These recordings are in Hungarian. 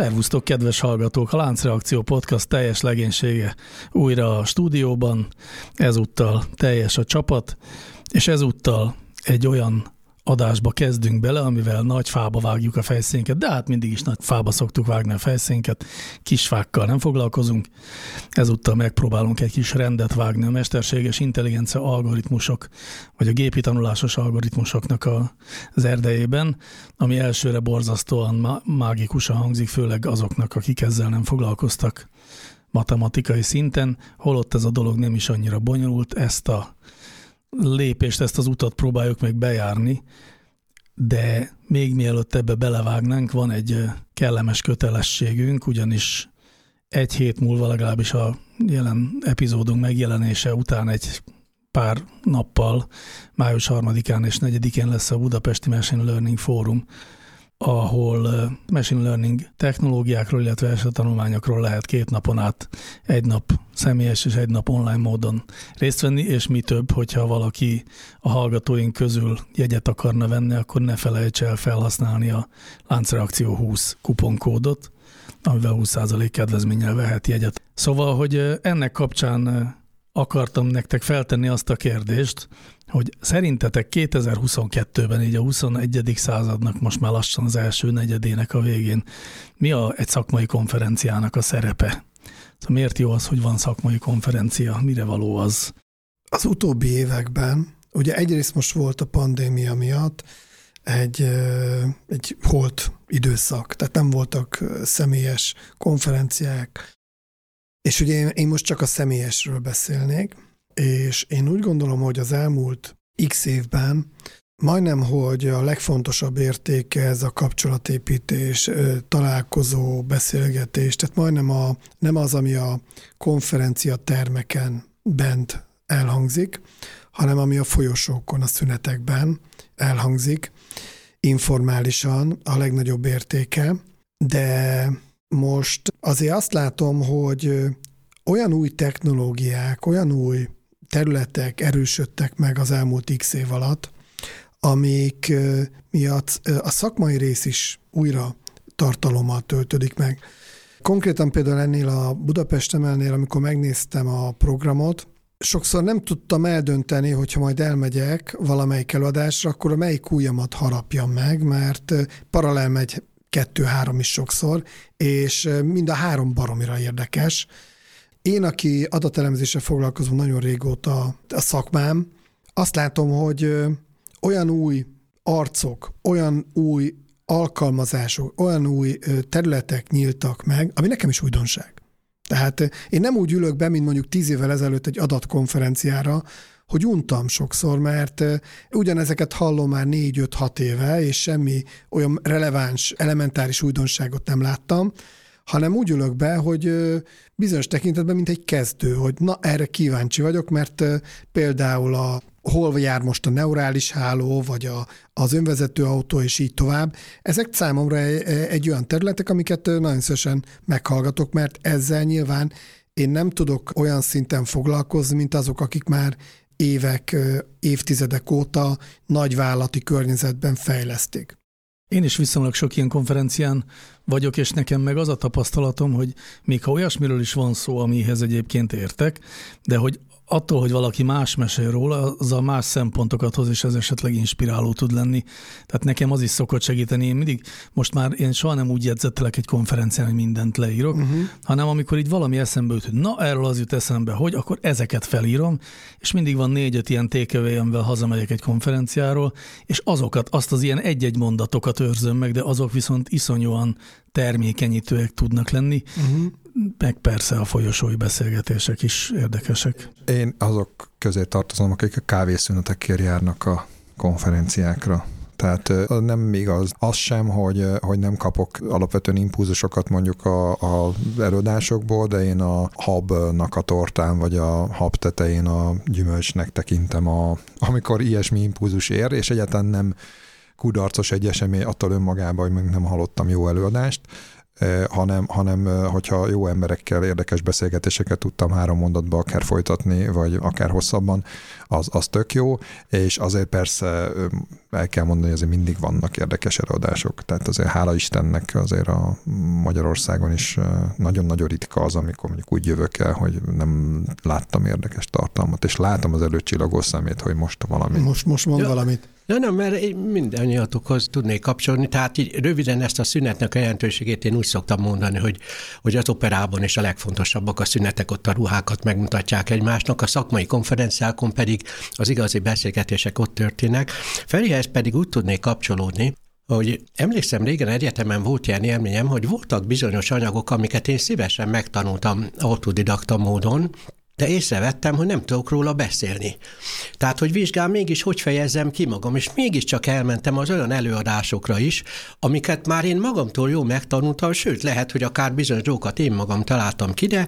Szervusztok, kedves hallgatók! A Láncreakció Podcast teljes legénysége újra a stúdióban, ezúttal teljes a csapat, és ezúttal egy olyan adásba kezdünk bele, amivel nagy fába vágjuk a fejszénket, de hát mindig is nagy fába szoktuk vágni a fejszénket, kis fákkal nem foglalkozunk. Ezúttal megpróbálunk egy kis rendet vágni a mesterséges intelligencia algoritmusok, vagy a gépi tanulásos algoritmusoknak a, az erdejében, ami elsőre borzasztóan mágikusan hangzik, főleg azoknak, akik ezzel nem foglalkoztak matematikai szinten, holott ez a dolog nem is annyira bonyolult, ezt a lépést, ezt az utat próbáljuk meg bejárni, de még mielőtt ebbe belevágnánk, van egy kellemes kötelességünk, ugyanis egy hét múlva legalábbis a jelen epizódunk megjelenése után egy pár nappal, május 3-án és 4-én lesz a Budapesti Machine Learning Fórum, ahol machine learning technológiákról, illetve esettanulmányokról lehet két napon át egy nap személyes és egy nap online módon részt venni, és mi több, hogyha valaki a hallgatóink közül jegyet akarna venni, akkor ne felejts el felhasználni a Láncreakció 20 kuponkódot, amivel 20% kedvezménnyel vehet jegyet. Szóval, hogy ennek kapcsán akartam nektek feltenni azt a kérdést, hogy szerintetek 2022-ben, így a 21. századnak most már lassan az első negyedének a végén, mi a, egy szakmai konferenciának a szerepe? Szóval miért jó az, hogy van szakmai konferencia? Mire való az? Az utóbbi években, ugye egyrészt most volt a pandémia miatt egy, egy holt időszak, tehát nem voltak személyes konferenciák, és ugye én, én most csak a személyesről beszélnék, és én úgy gondolom, hogy az elmúlt x évben majdnem, hogy a legfontosabb értéke ez a kapcsolatépítés, találkozó, beszélgetés, tehát majdnem a, nem az, ami a konferencia termeken bent elhangzik, hanem ami a folyosókon, a szünetekben elhangzik, informálisan a legnagyobb értéke, de most azért azt látom, hogy olyan új technológiák, olyan új területek erősödtek meg az elmúlt x év alatt, amik miatt a szakmai rész is újra tartalommal töltődik meg. Konkrétan például ennél a Budapest emelnél, amikor megnéztem a programot, sokszor nem tudtam eldönteni, hogyha majd elmegyek valamelyik előadásra, akkor a melyik ujjamat harapjam meg, mert paralel megy kettő-három is sokszor, és mind a három baromira érdekes. Én, aki adatelemzéssel foglalkozom nagyon régóta a szakmám, azt látom, hogy olyan új arcok, olyan új alkalmazások, olyan új területek nyíltak meg, ami nekem is újdonság. Tehát én nem úgy ülök be, mint mondjuk tíz évvel ezelőtt egy adatkonferenciára, hogy untam sokszor, mert ugyanezeket hallom már négy-öt-hat éve, és semmi olyan releváns, elementáris újdonságot nem láttam, hanem úgy ülök be, hogy bizonyos tekintetben, mint egy kezdő, hogy na erre kíváncsi vagyok, mert például a hol jár most a neurális háló, vagy a, az önvezető autó, és így tovább. Ezek számomra egy, egy olyan területek, amiket nagyon szívesen meghallgatok, mert ezzel nyilván én nem tudok olyan szinten foglalkozni, mint azok, akik már évek, évtizedek óta nagyvállalati környezetben fejleszték. Én is viszonylag sok ilyen konferencián vagyok, és nekem meg az a tapasztalatom, hogy még ha olyasmiről is van szó, amihez egyébként értek, de hogy attól, hogy valaki más mesél róla, az a más szempontokat hoz, és ez esetleg inspiráló tud lenni. Tehát nekem az is szokott segíteni. Én mindig, most már én soha nem úgy jegyzettelek egy konferencián, hogy mindent leírok, uh-huh. hanem amikor így valami eszembe jut, hogy na, erről az jut eszembe, hogy akkor ezeket felírom, és mindig van négy-öt ilyen tékevé, amivel hazamegyek egy konferenciáról, és azokat, azt az ilyen egy-egy mondatokat őrzöm meg, de azok viszont iszonyúan termékenyítőek tudnak lenni. Uh-huh meg persze a folyosói beszélgetések is érdekesek. Én azok közé tartozom, akik a kávészünetekért járnak a konferenciákra. Tehát nem még az, az sem, hogy, hogy nem kapok alapvetően impulzusokat mondjuk a, a előadásokból, de én a habnak a tortán, vagy a hab tetején a gyümölcsnek tekintem, a, amikor ilyesmi impulzus ér, és egyáltalán nem kudarcos egy esemény attól önmagában, hogy még nem hallottam jó előadást, hanem, hanem hogyha jó emberekkel érdekes beszélgetéseket tudtam három mondatba akár folytatni, vagy akár hosszabban, az, az tök jó, és azért persze el kell mondani, hogy azért mindig vannak érdekes előadások. Tehát azért hála Istennek azért a Magyarországon is nagyon-nagyon ritka az, amikor mondjuk úgy jövök el, hogy nem láttam érdekes tartalmat, és látom az előcsillagó szemét, hogy most valami. Most, most mond ja. valamit. Ja, nem, mert én mindannyiatokhoz tudnék kapcsolni, tehát így röviden ezt a szünetnek a jelentőségét én úgy szoktam mondani, hogy, hogy az operában is a legfontosabbak a szünetek, ott a ruhákat megmutatják egymásnak, a szakmai konferenciákon pedig az igazi beszélgetések ott történnek. Ferihez pedig úgy tudnék kapcsolódni, hogy emlékszem, régen egyetemen volt ilyen élményem, hogy voltak bizonyos anyagok, amiket én szívesen megtanultam autodidakta módon, de észrevettem, hogy nem tudok róla beszélni. Tehát, hogy vizsgál mégis, hogy fejezzem ki magam, és mégiscsak elmentem az olyan előadásokra is, amiket már én magamtól jó megtanultam, sőt, lehet, hogy akár bizonyos dolgokat én magam találtam ki, de,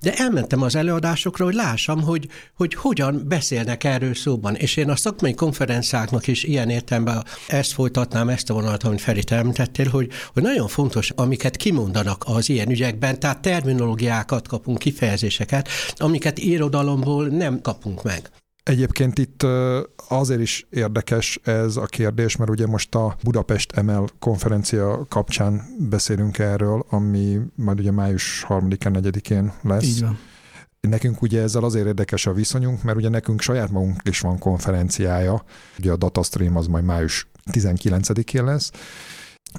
de elmentem az előadásokra, hogy lássam, hogy, hogy hogyan beszélnek erről szóban. És én a szakmai konferenciáknak is ilyen értelemben ezt folytatnám, ezt a vonalat, amit Feri említettél, hogy, hogy nagyon fontos, amiket kimondanak az ilyen ügyekben, tehát terminológiákat kapunk, kifejezéseket, amiket amiket irodalomból nem kapunk meg. Egyébként itt azért is érdekes ez a kérdés, mert ugye most a Budapest ML konferencia kapcsán beszélünk erről, ami majd ugye május 3-án, 4-én lesz. Így van. Nekünk ugye ezzel azért érdekes a viszonyunk, mert ugye nekünk saját magunk is van konferenciája, ugye a Datastream az majd május 19-én lesz,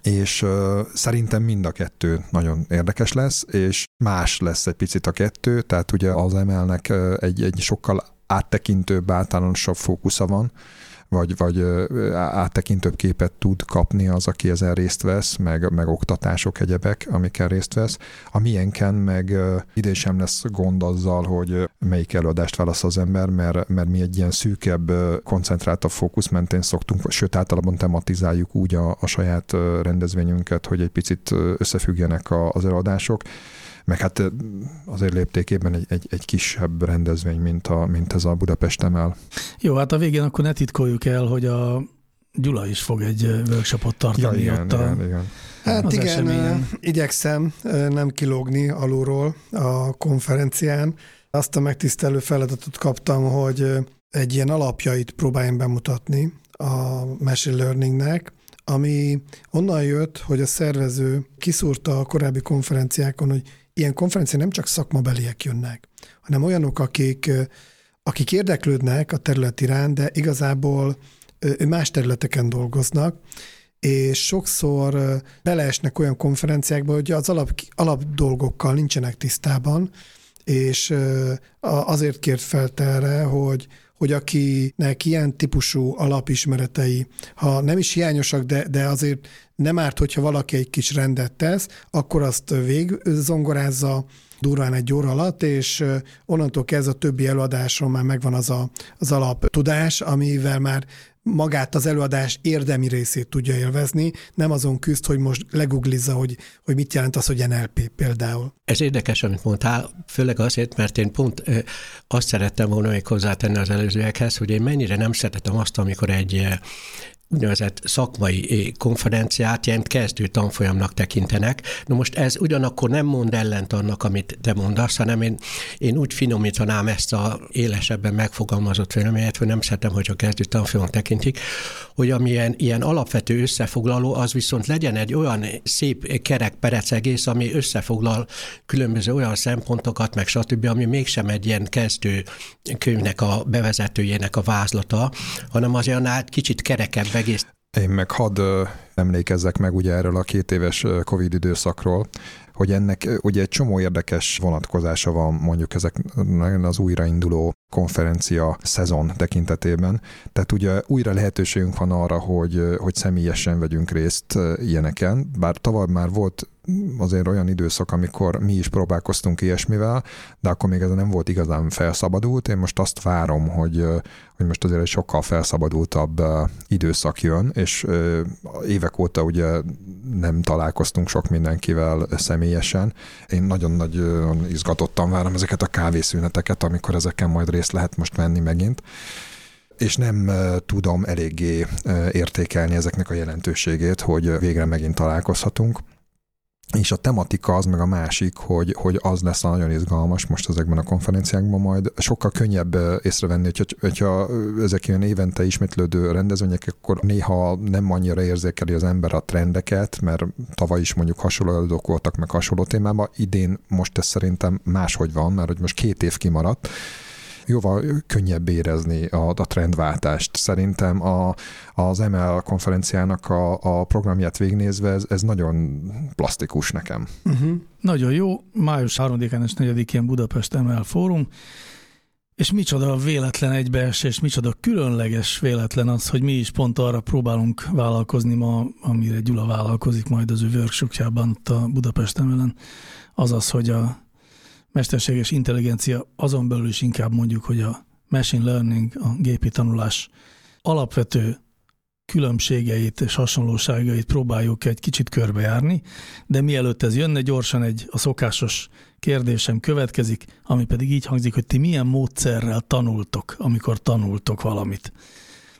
és uh, szerintem mind a kettő nagyon érdekes lesz, és más lesz egy picit a kettő, tehát ugye az emelnek egy, egy sokkal áttekintőbb, általánosabb fókusza van, vagy, vagy áttekintőbb képet tud kapni az, aki ezen részt vesz, meg, meg oktatások, egyebek, amikkel részt vesz. A miénken meg ide sem lesz gond azzal, hogy melyik előadást válasz az ember, mert, mert mi egy ilyen szűkebb, koncentráltabb fókusz mentén szoktunk, sőt általában tematizáljuk úgy a, a saját rendezvényünket, hogy egy picit összefüggjenek az előadások meg hát azért léptékében egy, egy, egy kisebb rendezvény, mint, a, mint ez a Budapest emel. Jó, hát a végén akkor ne titkoljuk el, hogy a Gyula is fog egy workshopot tartani ja, igen, ott a, igen, igen. Hát igen, eseményen. igyekszem nem kilógni alulról a konferencián. Azt a megtisztelő feladatot kaptam, hogy egy ilyen alapjait próbáljam bemutatni a machine learningnek, ami onnan jött, hogy a szervező kiszúrta a korábbi konferenciákon, hogy ilyen konferencián nem csak szakmabeliek jönnek, hanem olyanok, akik, akik érdeklődnek a terület iránt, de igazából más területeken dolgoznak, és sokszor beleesnek olyan konferenciákba, hogy az alap, alap dolgokkal nincsenek tisztában, és azért kért fel erre, hogy, hogy akinek ilyen típusú alapismeretei, ha nem is hiányosak, de, de azért nem árt, hogyha valaki egy kis rendet tesz, akkor azt vég zongorázza durván egy óra alatt, és onnantól kezdve a többi előadáson már megvan az a, az alap tudás, amivel már magát az előadás érdemi részét tudja élvezni, nem azon küzd, hogy most leguglizza, hogy, hogy mit jelent az, hogy NLP például. Ez érdekes, amit mondtál, főleg azért, mert én pont azt szerettem volna még hozzátenni az előzőekhez, hogy én mennyire nem szeretem azt, amikor egy úgynevezett szakmai konferenciát ilyen kezdő tanfolyamnak tekintenek. Na most ez ugyanakkor nem mond ellent annak, amit te mondasz, hanem én, én úgy finomítanám ezt a élesebben megfogalmazott véleményet, hogy nem szeretem, hogy a kezdő tanfolyamnak tekintik, hogy amilyen ilyen alapvető összefoglaló, az viszont legyen egy olyan szép kerek perec egész, ami összefoglal különböző olyan szempontokat, meg stb., ami mégsem egy ilyen kezdő könyvnek a bevezetőjének a vázlata, hanem az olyan kicsit kerekebb egész. Én meg hadd emlékezzek meg ugye erről a két éves Covid időszakról, hogy ennek ugye egy csomó érdekes vonatkozása van mondjuk ezek az újrainduló konferencia szezon tekintetében. Tehát ugye újra lehetőségünk van arra, hogy, hogy személyesen vegyünk részt ilyeneken, bár tavaly már volt azért olyan időszak, amikor mi is próbálkoztunk ilyesmivel, de akkor még ez nem volt igazán felszabadult. Én most azt várom, hogy, hogy most azért egy sokkal felszabadultabb időszak jön, és évek óta ugye nem találkoztunk sok mindenkivel személyesen. Én nagyon-nagyon izgatottan várom ezeket a kávészüneteket, amikor ezeken majd részt lehet most venni megint és nem tudom eléggé értékelni ezeknek a jelentőségét, hogy végre megint találkozhatunk. És a tematika az meg a másik, hogy, hogy az lesz nagyon izgalmas most ezekben a konferenciákban majd. Sokkal könnyebb észrevenni, hogyha, hogyha ezek ilyen évente ismétlődő rendezvények, akkor néha nem annyira érzékeli az ember a trendeket, mert tavaly is mondjuk hasonló előadók voltak meg hasonló témában. Idén most ez szerintem máshogy van, mert hogy most két év kimaradt, jóval könnyebb érezni a, a trendváltást. Szerintem a, az ML konferenciának a, a programját végnézve ez, ez nagyon plastikus nekem. Uh-huh. Nagyon jó. Május 3-án és 4-én Budapest ML Fórum. És micsoda véletlen egybeesés, micsoda különleges véletlen az, hogy mi is pont arra próbálunk vállalkozni ma, amire Gyula vállalkozik majd az ő workshopjában ott a Budapest emelen, azaz, hogy a mesterséges intelligencia, azon belül is inkább mondjuk, hogy a machine learning, a gépi tanulás alapvető különbségeit és hasonlóságait próbáljuk egy kicsit körbejárni, de mielőtt ez jönne, gyorsan egy a szokásos kérdésem következik, ami pedig így hangzik, hogy ti milyen módszerrel tanultok, amikor tanultok valamit.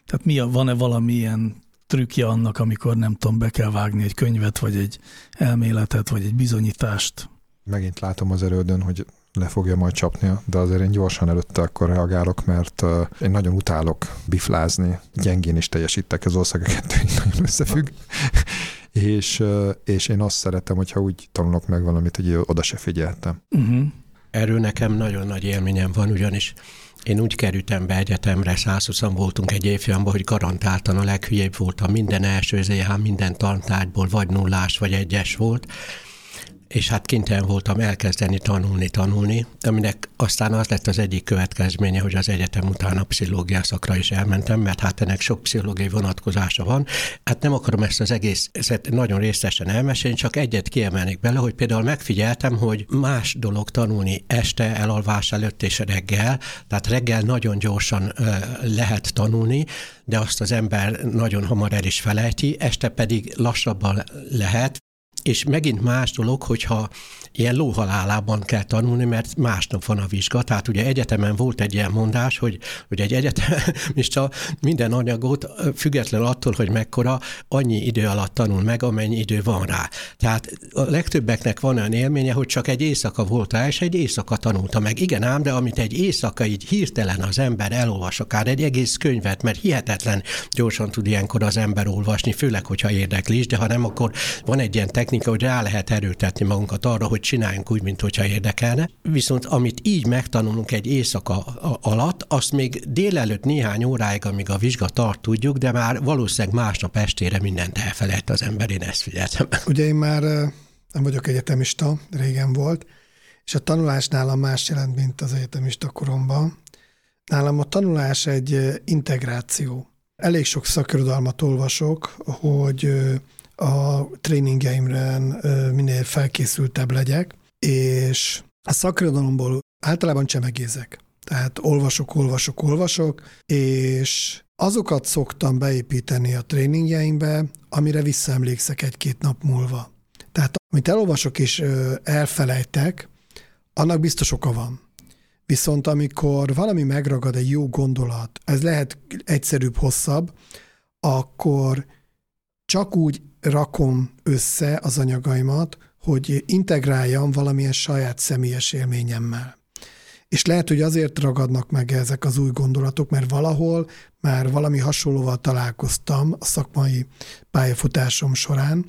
Tehát mi a, van-e valamilyen trükkje annak, amikor nem tudom, be kell vágni egy könyvet, vagy egy elméletet, vagy egy bizonyítást, megint látom az erődön, hogy le fogja majd csapni, de azért én gyorsan előtte akkor reagálok, mert uh, én nagyon utálok biflázni, gyengén is teljesítek, az ország kettő nagyon összefügg, és, uh, és én azt szeretem, hogyha úgy tanulok meg valamit, hogy oda se figyeltem. Uh-huh. Erről nekem nagyon nagy élményem van, ugyanis én úgy kerültem be egyetemre, 120 voltunk egy évfolyamban, hogy garantáltan a leghülyébb voltam. Minden első ZH, minden tantárgyból vagy nullás, vagy egyes volt és hát kénytelen voltam elkezdeni tanulni, tanulni, aminek aztán az lett az egyik következménye, hogy az egyetem után a pszichológia szakra is elmentem, mert hát ennek sok pszichológiai vonatkozása van. Hát nem akarom ezt az egész ezt nagyon részletesen elmesélni, csak egyet kiemelnék bele, hogy például megfigyeltem, hogy más dolog tanulni este, elalvás előtt és reggel, tehát reggel nagyon gyorsan lehet tanulni, de azt az ember nagyon hamar el is felejti, este pedig lassabban lehet, és megint más dolog, hogyha ilyen lóhalálában kell tanulni, mert másnap van a vizsga. Tehát ugye egyetemen volt egy ilyen mondás, hogy, hogy egy egyetemista minden anyagot, független attól, hogy mekkora, annyi idő alatt tanul meg, amennyi idő van rá. Tehát a legtöbbeknek van olyan élménye, hogy csak egy éjszaka volt rá, és egy éjszaka tanulta meg. Igen ám, de amit egy éjszaka így hirtelen az ember elolvas, akár egy egész könyvet, mert hihetetlen gyorsan tud ilyenkor az ember olvasni, főleg, hogyha érdekli is, de ha nem, akkor van egy ilyen technika, hogy rá lehet erőtetni magunkat arra, hogy csináljunk úgy, mintha érdekelne. Viszont amit így megtanulunk egy éjszaka alatt, azt még délelőtt néhány óráig, amíg a vizsga tart, tudjuk, de már valószínűleg másnap estére mindent elfelejt az ember, én ezt figyeltem. Ugye én már nem vagyok egyetemista, régen volt, és a tanulás nálam más jelent, mint az egyetemista koromban. Nálam a tanulás egy integráció. Elég sok szakirodalmat olvasok, hogy a tréningeimre minél felkészültebb legyek, és a szakirodalomból általában csemegézek. Tehát olvasok, olvasok, olvasok, és azokat szoktam beépíteni a tréningjeimbe, amire visszaemlékszek egy-két nap múlva. Tehát amit elolvasok és elfelejtek, annak biztos oka van. Viszont amikor valami megragad egy jó gondolat, ez lehet egyszerűbb, hosszabb, akkor csak úgy rakom össze az anyagaimat, hogy integráljam valamilyen saját személyes élményemmel. És lehet, hogy azért ragadnak meg ezek az új gondolatok, mert valahol már valami hasonlóval találkoztam a szakmai pályafutásom során,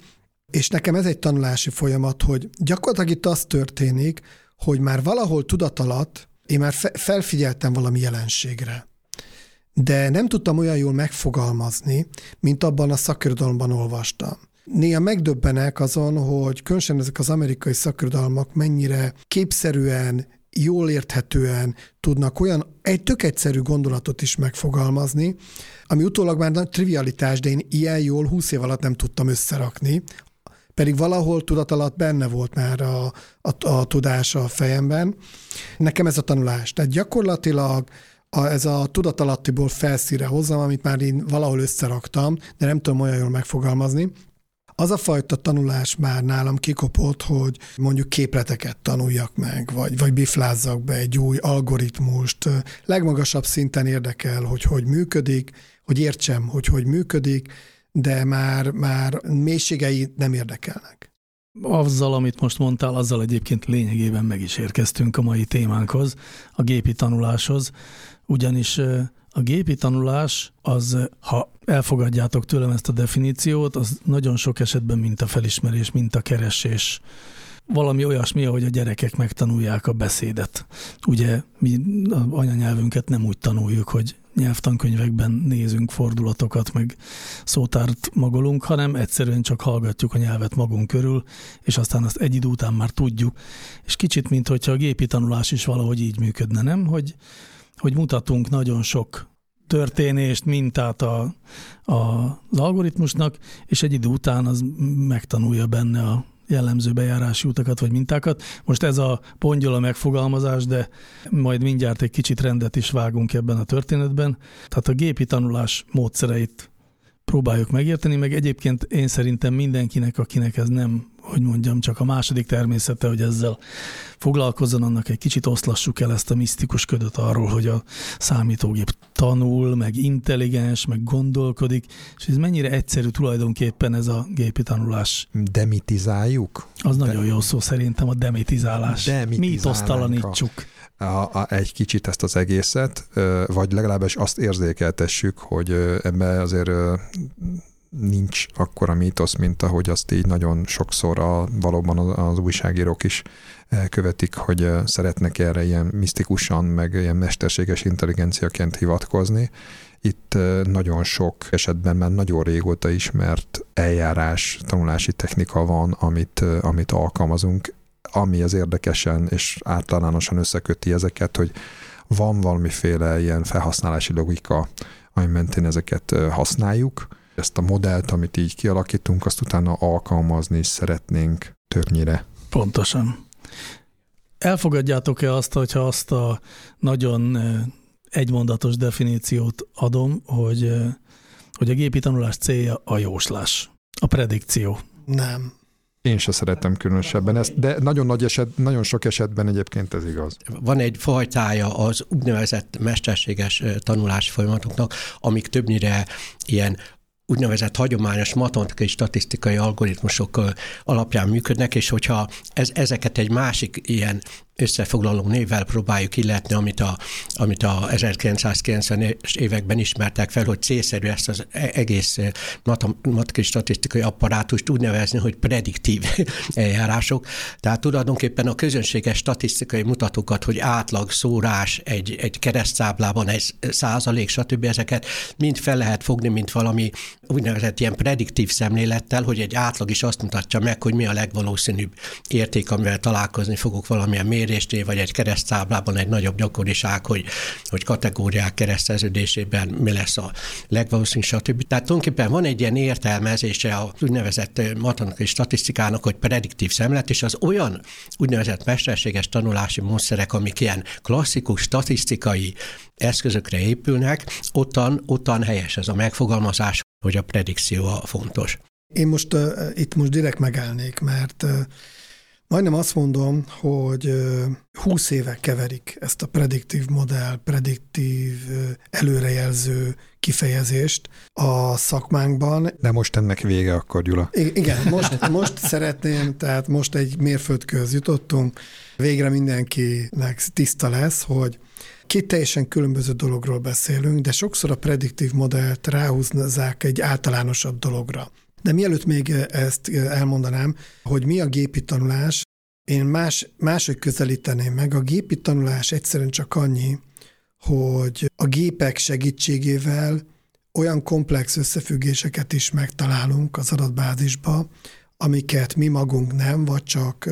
és nekem ez egy tanulási folyamat, hogy gyakorlatilag itt az történik, hogy már valahol tudat alatt én már felfigyeltem valami jelenségre de nem tudtam olyan jól megfogalmazni, mint abban a szakirodalomban olvastam. Néha megdöbbenek azon, hogy különösen ezek az amerikai szakirodalmak mennyire képszerűen, jól érthetően tudnak olyan egy tök egyszerű gondolatot is megfogalmazni, ami utólag már nagy trivialitás, de én ilyen jól 20 év alatt nem tudtam összerakni, pedig valahol tudat alatt benne volt már a, a, a tudás a fejemben. Nekem ez a tanulás. Tehát gyakorlatilag a, ez a tudatalattiból felszíre hozzam, amit már én valahol összeraktam, de nem tudom olyan jól megfogalmazni. Az a fajta tanulás már nálam kikopott, hogy mondjuk képleteket tanuljak meg, vagy, vagy biflázzak be egy új algoritmust. Legmagasabb szinten érdekel, hogy hogy működik, hogy értsem, hogy hogy működik, de már, már mélységei nem érdekelnek. Azzal, amit most mondtál, azzal egyébként lényegében meg is érkeztünk a mai témánkhoz, a gépi tanuláshoz ugyanis a gépi tanulás az, ha elfogadjátok tőlem ezt a definíciót, az nagyon sok esetben mint a felismerés, mint a keresés. Valami olyasmi, ahogy a gyerekek megtanulják a beszédet. Ugye mi a anyanyelvünket nem úgy tanuljuk, hogy nyelvtankönyvekben nézünk fordulatokat, meg szótárt magolunk, hanem egyszerűen csak hallgatjuk a nyelvet magunk körül, és aztán azt egy idő után már tudjuk. És kicsit, mint hogyha a gépi tanulás is valahogy így működne, nem? Hogy hogy mutatunk nagyon sok történést, mintát a, a, az algoritmusnak, és egy idő után az megtanulja benne a jellemző bejárási utakat vagy mintákat. Most ez a pongyol megfogalmazás, de majd mindjárt egy kicsit rendet is vágunk ebben a történetben. Tehát a gépi tanulás módszereit próbáljuk megérteni, meg egyébként én szerintem mindenkinek, akinek ez nem hogy mondjam, csak a második természete, hogy ezzel foglalkozzon, annak egy kicsit oszlassuk el ezt a misztikus ködöt arról, hogy a számítógép tanul, meg intelligens, meg gondolkodik, és ez mennyire egyszerű tulajdonképpen ez a gépi tanulás. Demitizáljuk? Az nagyon jó szó szerintem a demitizálás. Mítosztalanítsuk. A, a, egy kicsit ezt az egészet, vagy legalábbis azt érzékeltessük, hogy ebbe azért nincs akkora mítosz, mint ahogy azt így nagyon sokszor a, valóban az újságírók is eh, követik, hogy eh, szeretnek erre ilyen misztikusan, meg ilyen mesterséges intelligenciaként hivatkozni. Itt eh, nagyon sok esetben már nagyon régóta ismert eljárás, tanulási technika van, amit, amit alkalmazunk, ami az érdekesen és általánosan összeköti ezeket, hogy van valamiféle ilyen felhasználási logika, ami mentén ezeket használjuk, ezt a modellt, amit így kialakítunk, azt utána alkalmazni is szeretnénk többnyire. Pontosan. Elfogadjátok-e azt, hogyha azt a nagyon egymondatos definíciót adom, hogy, hogy a gépi tanulás célja a jóslás, a predikció? Nem. Én se szeretem különösebben ezt, de nagyon, nagy eset, nagyon sok esetben egyébként ez igaz. Van egy fajtája az úgynevezett mesterséges tanulási folyamatoknak, amik többnyire ilyen úgynevezett hagyományos matematikai statisztikai algoritmusok alapján működnek, és hogyha ez, ezeket egy másik ilyen összefoglaló névvel próbáljuk illetni, amit a, amit a 1990-es években ismertek fel, hogy célszerű ezt az e-, egész matematikai statisztikai apparátust úgy nevezni, hogy prediktív eljárások. Tehát tulajdonképpen a közönséges statisztikai mutatókat, hogy átlag, szórás, egy, egy keresztszáblában, egy százalék, stb. ezeket mind fel lehet fogni, mint valami úgynevezett ilyen prediktív szemlélettel, hogy egy átlag is azt mutatja meg, hogy mi a legvalószínűbb érték, amivel találkozni fogok valamilyen mérésnél, vagy egy keresztszáblában egy nagyobb gyakoriság, hogy, hogy kategóriák kereszteződésében mi lesz a legvalószínűbb, stb. Tehát tulajdonképpen van egy ilyen értelmezése a úgynevezett matematikai statisztikának, hogy prediktív szemlet, és az olyan úgynevezett mesterséges tanulási módszerek, amik ilyen klasszikus statisztikai eszközökre épülnek, ottan, ottan helyes ez a megfogalmazás, hogy a predikció a fontos. Én most uh, itt most direkt megállnék, mert uh, Majdnem azt mondom, hogy 20 éve keverik ezt a prediktív modell, prediktív előrejelző kifejezést a szakmánkban. De most ennek vége akkor, Gyula. I- igen, most, most szeretném, tehát most egy mérföldköz jutottunk, végre mindenkinek tiszta lesz, hogy Két teljesen különböző dologról beszélünk, de sokszor a prediktív modellt ráhúzzák egy általánosabb dologra. De mielőtt még ezt elmondanám, hogy mi a gépi tanulás, én más, máshogy közelíteném meg. A gépi tanulás egyszerűen csak annyi, hogy a gépek segítségével olyan komplex összefüggéseket is megtalálunk az adatbázisba, amiket mi magunk nem, vagy csak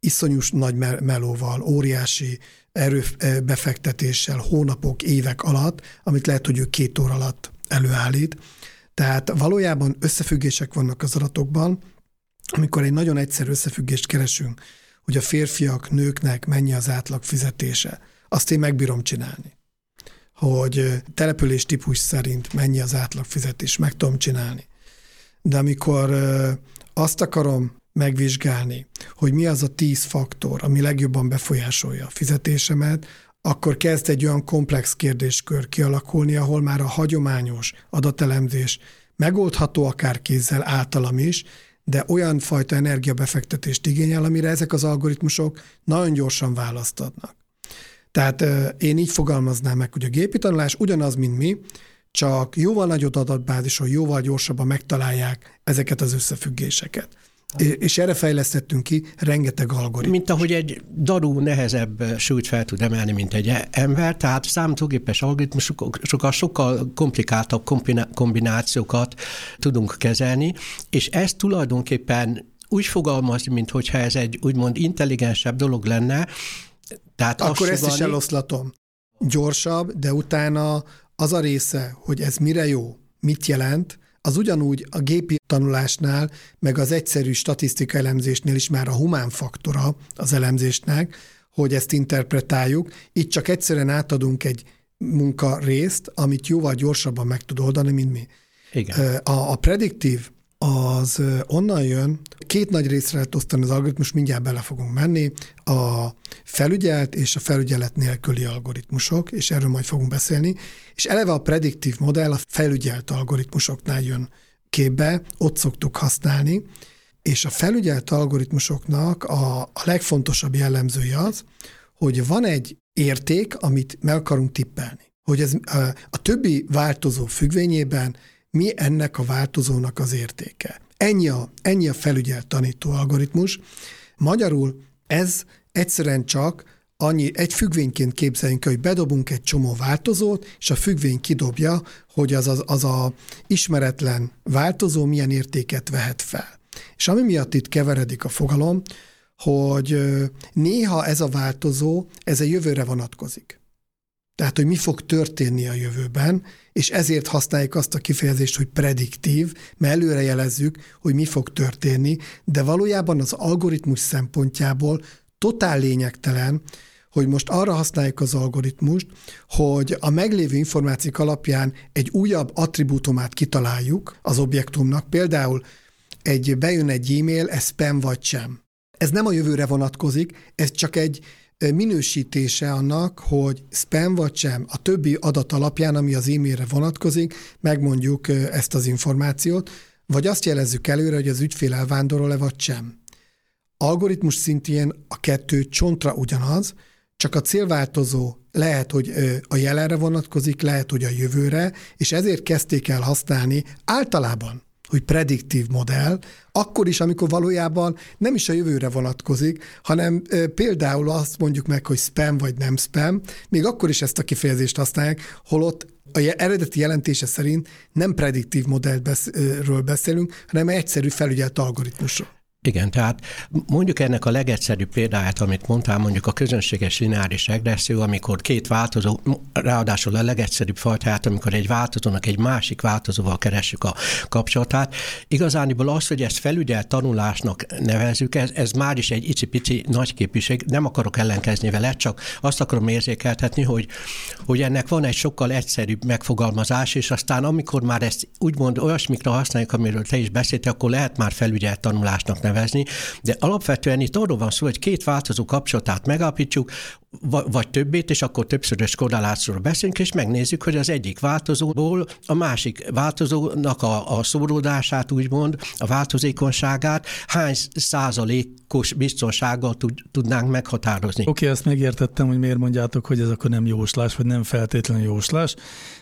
iszonyús nagy melóval, óriási erőbefektetéssel hónapok, évek alatt, amit lehet, hogy ő két óra alatt előállít. Tehát valójában összefüggések vannak az adatokban, amikor egy nagyon egyszerű összefüggést keresünk, hogy a férfiak, nőknek mennyi az átlag fizetése, azt én megbírom csinálni. Hogy település típus szerint mennyi az átlag fizetés, meg tudom csinálni. De amikor azt akarom megvizsgálni, hogy mi az a tíz faktor, ami legjobban befolyásolja a fizetésemet, akkor kezd egy olyan komplex kérdéskör kialakulni, ahol már a hagyományos adatelemzés megoldható akár kézzel általam is, de olyan fajta energiabefektetést igényel, amire ezek az algoritmusok nagyon gyorsan választ adnak. Tehát én így fogalmaznám meg, hogy a gépi tanulás ugyanaz, mint mi, csak jóval nagyobb adatbázison, jóval gyorsabban megtalálják ezeket az összefüggéseket. És erre fejlesztettünk ki rengeteg algoritmus. Mint ahogy egy darú nehezebb súlyt fel tud emelni, mint egy ember, tehát számítógépes algoritmusokkal sokkal komplikáltabb kombinációkat tudunk kezelni, és ez tulajdonképpen úgy fogalmazni, mint hogyha ez egy úgymond intelligensebb dolog lenne. Tehát Akkor ezt is eloszlatom. Gyorsabb, de utána az a része, hogy ez mire jó, mit jelent, az ugyanúgy a gépi tanulásnál, meg az egyszerű statisztika elemzésnél is már a humán faktora az elemzésnek, hogy ezt interpretáljuk. Itt csak egyszerűen átadunk egy munka részt, amit jóval gyorsabban meg tud oldani, mint mi. Igen. A, a prediktív az onnan jön, két nagy részre lehet osztani az algoritmus, mindjárt bele fogunk menni, a felügyelt és a felügyelet nélküli algoritmusok, és erről majd fogunk beszélni, és eleve a prediktív modell a felügyelt algoritmusoknál jön képbe, ott szoktuk használni, és a felügyelt algoritmusoknak a, a legfontosabb jellemzője az, hogy van egy érték, amit meg akarunk tippelni. Hogy ez a, a többi változó függvényében mi ennek a változónak az értéke. Ennyi a, ennyi a felügyelt tanító algoritmus. Magyarul ez egyszerűen csak annyi, egy függvényként képzeljünk, hogy bedobunk egy csomó változót, és a függvény kidobja, hogy az, az, az a ismeretlen változó milyen értéket vehet fel. És ami miatt itt keveredik a fogalom, hogy néha ez a változó, ez a jövőre vonatkozik. Tehát, hogy mi fog történni a jövőben, és ezért használjuk azt a kifejezést, hogy prediktív, mert előre jelezzük, hogy mi fog történni, de valójában az algoritmus szempontjából totál lényegtelen, hogy most arra használjuk az algoritmust, hogy a meglévő információk alapján egy újabb attribútumát kitaláljuk az objektumnak, például egy, bejön egy e-mail, ez spam vagy sem. Ez nem a jövőre vonatkozik, ez csak egy minősítése annak, hogy spam vagy sem, a többi adat alapján, ami az e-mailre vonatkozik, megmondjuk ezt az információt, vagy azt jelezzük előre, hogy az ügyfél elvándorol-e vagy sem. Algoritmus szintjén a kettő csontra ugyanaz, csak a célváltozó lehet, hogy a jelenre vonatkozik, lehet, hogy a jövőre, és ezért kezdték el használni általában hogy prediktív modell, akkor is, amikor valójában nem is a jövőre vonatkozik, hanem például azt mondjuk meg, hogy spam vagy nem spam, még akkor is ezt a kifejezést használják, holott a eredeti jelentése szerint nem prediktív modellről beszélünk, hanem egyszerű felügyelt algoritmusról. Igen, tehát mondjuk ennek a legegyszerűbb példáját, amit mondtál, mondjuk a közönséges lineáris regresszió, amikor két változó, ráadásul a legegyszerűbb fajtáját, amikor egy változónak egy másik változóval keressük a kapcsolatát. Igazániból az, hogy ezt felügyelt tanulásnak nevezzük, ez, ez már is egy icipici nagyképűség, nem akarok ellenkezni vele, csak azt akarom érzékeltetni, hogy, hogy ennek van egy sokkal egyszerűbb megfogalmazás, és aztán amikor már ezt úgymond olyasmikra használjuk, amiről te is beszéltél, akkor lehet már felügyelt tanulásnak nevezni nevezni, de alapvetően itt arról van szó, hogy két változó kapcsolatát megállapítsuk, vagy többét, és akkor többszörös korrelációról beszélünk, és megnézzük, hogy az egyik változóból a másik változónak a, a szóródását, úgymond, a változékonyságát hány százalékos biztonsággal tud, tudnánk meghatározni. Oké, okay, ezt megértettem, hogy miért mondjátok, hogy ez akkor nem jóslás, vagy nem feltétlenül jóslás,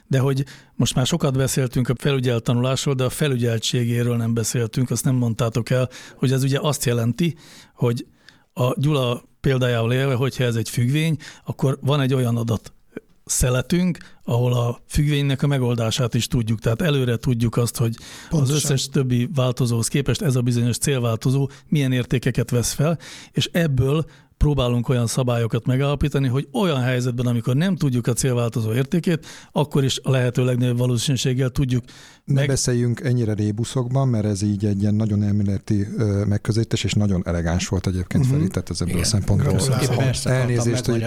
de hogy most már sokat beszéltünk a felügyelt tanulásról, de a felügyeltségéről nem beszéltünk, azt nem mondtátok el, hogy ez ugye azt jelenti, hogy a Gyula példájával élve, hogyha ez egy függvény, akkor van egy olyan adat szeletünk, ahol a függvénynek a megoldását is tudjuk. Tehát előre tudjuk azt, hogy Pontosan. az összes többi változóhoz képest ez a bizonyos célváltozó milyen értékeket vesz fel, és ebből próbálunk olyan szabályokat megállapítani, hogy olyan helyzetben, amikor nem tudjuk a célváltozó értékét, akkor is a lehető legnagyobb valószínűséggel tudjuk. Ne meg... beszéljünk ennyire rébuszokban, mert ez így egy ilyen nagyon elméleti megközelítés, és nagyon elegáns volt egyébként uh-huh. Feri, tehát ez ebből Igen. a szempontból. Elnézést, hogy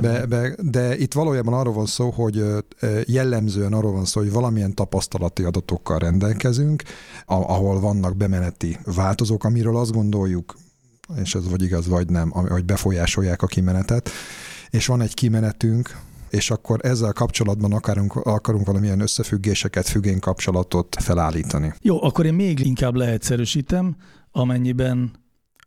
be, be, de itt valójában arról van szó, hogy jellemzően arról van szó, hogy valamilyen tapasztalati adatokkal rendelkezünk, ahol vannak bemeneti változók, amiről azt gondoljuk, és ez vagy igaz, vagy nem, hogy befolyásolják a kimenetet, és van egy kimenetünk, és akkor ezzel kapcsolatban akarunk, akarunk valamilyen összefüggéseket, függény kapcsolatot felállítani. Jó, akkor én még inkább leegyszerűsítem, amennyiben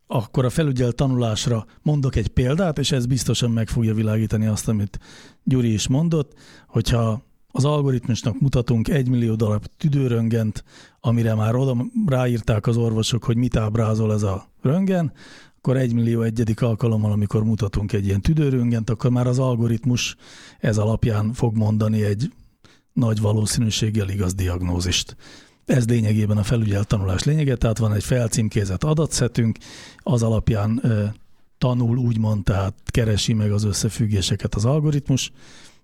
akkor a felügyel tanulásra mondok egy példát, és ez biztosan meg fogja világítani azt, amit Gyuri is mondott, hogyha az algoritmusnak mutatunk egy millió darab tüdőröngent, amire már oda ráírták az orvosok, hogy mit ábrázol ez a röngen, akkor egy millió egyedik alkalommal, amikor mutatunk egy ilyen tüdőröngent, akkor már az algoritmus ez alapján fog mondani egy nagy valószínűséggel igaz diagnózist. Ez lényegében a felügyelt tanulás lényege, tehát van egy felcímkézett adatszetünk, az alapján tanul, úgymond, tehát keresi meg az összefüggéseket az algoritmus,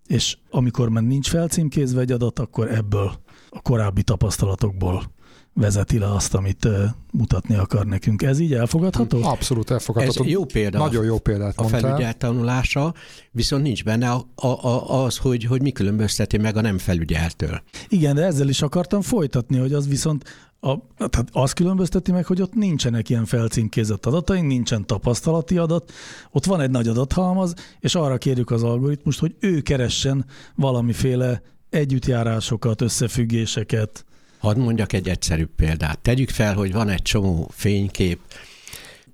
és amikor már nincs felcímkézve egy adat, akkor ebből a korábbi tapasztalatokból vezeti le azt, amit mutatni akar nekünk. Ez így elfogadható? Abszolút elfogadható. Ez jó példa. Nagyon jó példát A felügyelt tanulása, viszont nincs benne a, a, az, hogy, hogy mi különbözteti meg a nem felügyeltől. Igen, de ezzel is akartam folytatni, hogy az viszont a, tehát az különbözteti meg, hogy ott nincsenek ilyen felcímkézett adataink, nincsen tapasztalati adat, ott van egy nagy adathalmaz, és arra kérjük az algoritmust, hogy ő keressen valamiféle együttjárásokat, összefüggéseket. Hadd mondjak egy egyszerű példát. Tegyük fel, hogy van egy csomó fénykép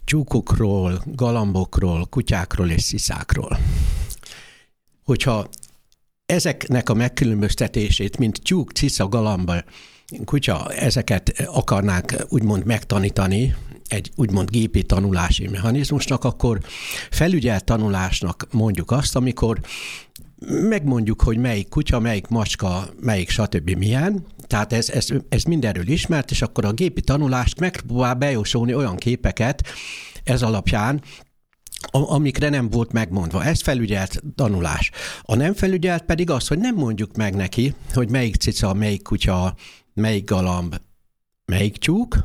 tyúkokról, galambokról, kutyákról és sziszákról. Hogyha ezeknek a megkülönböztetését, mint tyúk, cisza, galamba, kutya, ezeket akarnák úgymond megtanítani, egy úgymond gépi tanulási mechanizmusnak, akkor felügyelt tanulásnak mondjuk azt, amikor megmondjuk, hogy melyik kutya, melyik macska, melyik stb. milyen, tehát ez, ez, ez mindenről ismert, és akkor a gépi tanulást megpróbál bejósolni olyan képeket ez alapján, amikre nem volt megmondva. Ez felügyelt tanulás. A nem felügyelt pedig az, hogy nem mondjuk meg neki, hogy melyik cica, melyik kutya, melyik galamb, melyik tyúk,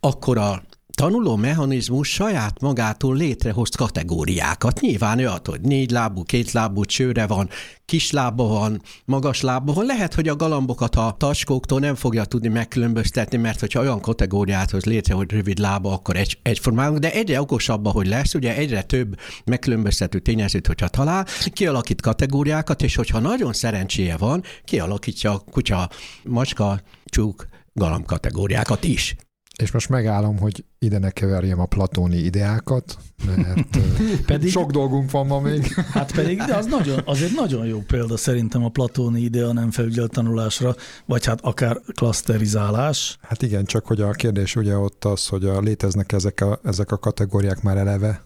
akkor a tanuló mechanizmus saját magától létrehoz kategóriákat. Nyilván olyat, hogy négy lábú, két lábú csőre van, kis lába van, magas lába van. Lehet, hogy a galambokat a tacskóktól nem fogja tudni megkülönböztetni, mert hogyha olyan kategóriát hoz létre, hogy rövid lába, akkor egy, egyformán, de egyre okosabb, hogy lesz, ugye egyre több megkülönböztető tényezőt, hogyha talál, kialakít kategóriákat, és hogyha nagyon szerencséje van, kialakítja a kutya, macska, csúk, galamb kategóriákat is. És most megállom, hogy ide ne keverjem a platóni ideákat, mert pedig, sok dolgunk van ma még. Hát pedig, de az, nagyon, az egy nagyon jó példa szerintem a platóni idea nem felügyelt tanulásra, vagy hát akár klaszterizálás. Hát igen, csak hogy a kérdés ugye ott az, hogy a, léteznek ezek a, ezek a kategóriák már eleve,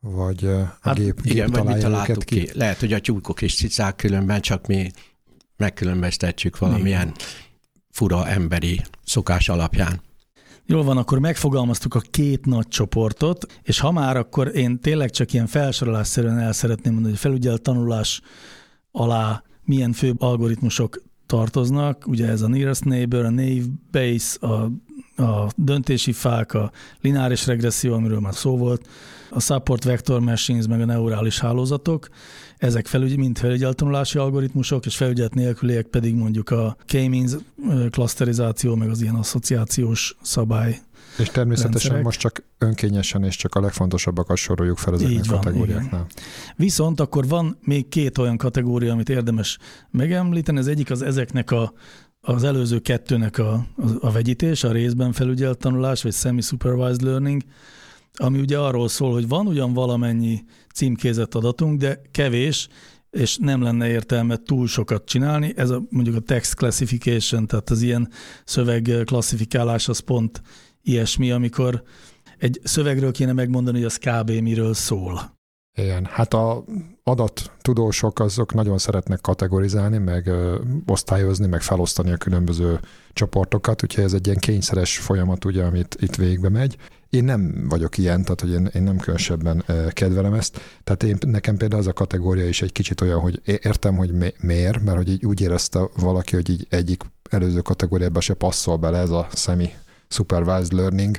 vagy a hát gép, igen, gép vagy mi találtuk ki. ki. Lehet, hogy a tyúkok és cicák különben, csak mi megkülönböztetjük valamilyen igen. fura emberi szokás alapján. Jól van, akkor megfogalmaztuk a két nagy csoportot, és ha már, akkor én tényleg csak ilyen felsorolásszerűen el szeretném mondani, hogy felügyelt tanulás alá milyen fő algoritmusok tartoznak, ugye ez a nearest neighbor, a naive base, a, a döntési fák, a lineáris regresszió, amiről már szó volt, a support vector machines, meg a neurális hálózatok. Ezek felügy, mind felügyelt tanulási algoritmusok, és felügyelet nélküliek pedig mondjuk a K-means klaszterizáció, meg az ilyen asszociációs szabály és természetesen rendszerek. most csak önkényesen és csak a legfontosabbakat soroljuk fel ezeknek a kategóriáknál. Viszont akkor van még két olyan kategória, amit érdemes megemlíteni. Az egyik az ezeknek a, az előző kettőnek a, a, a vegyítés, a részben felügyelt tanulás, vagy semi-supervised learning, ami ugye arról szól, hogy van ugyan valamennyi címkézett adatunk, de kevés, és nem lenne értelme túl sokat csinálni. Ez a, mondjuk a text classification, tehát az ilyen szöveg klasszifikálás, az pont ilyesmi, amikor egy szövegről kéne megmondani, hogy az kb. miről szól. Igen, hát a adattudósok azok nagyon szeretnek kategorizálni, meg ö, osztályozni, meg felosztani a különböző csoportokat, úgyhogy ez egy ilyen kényszeres folyamat, ugye, amit itt végbe megy. Én nem vagyok ilyen, tehát hogy én, én nem különösebben kedvelem ezt. Tehát én, nekem például az a kategória is egy kicsit olyan, hogy értem, hogy mi, miért, mert hogy így úgy érezte valaki, hogy így egyik előző kategóriába se passzol bele ez a semi supervised learning,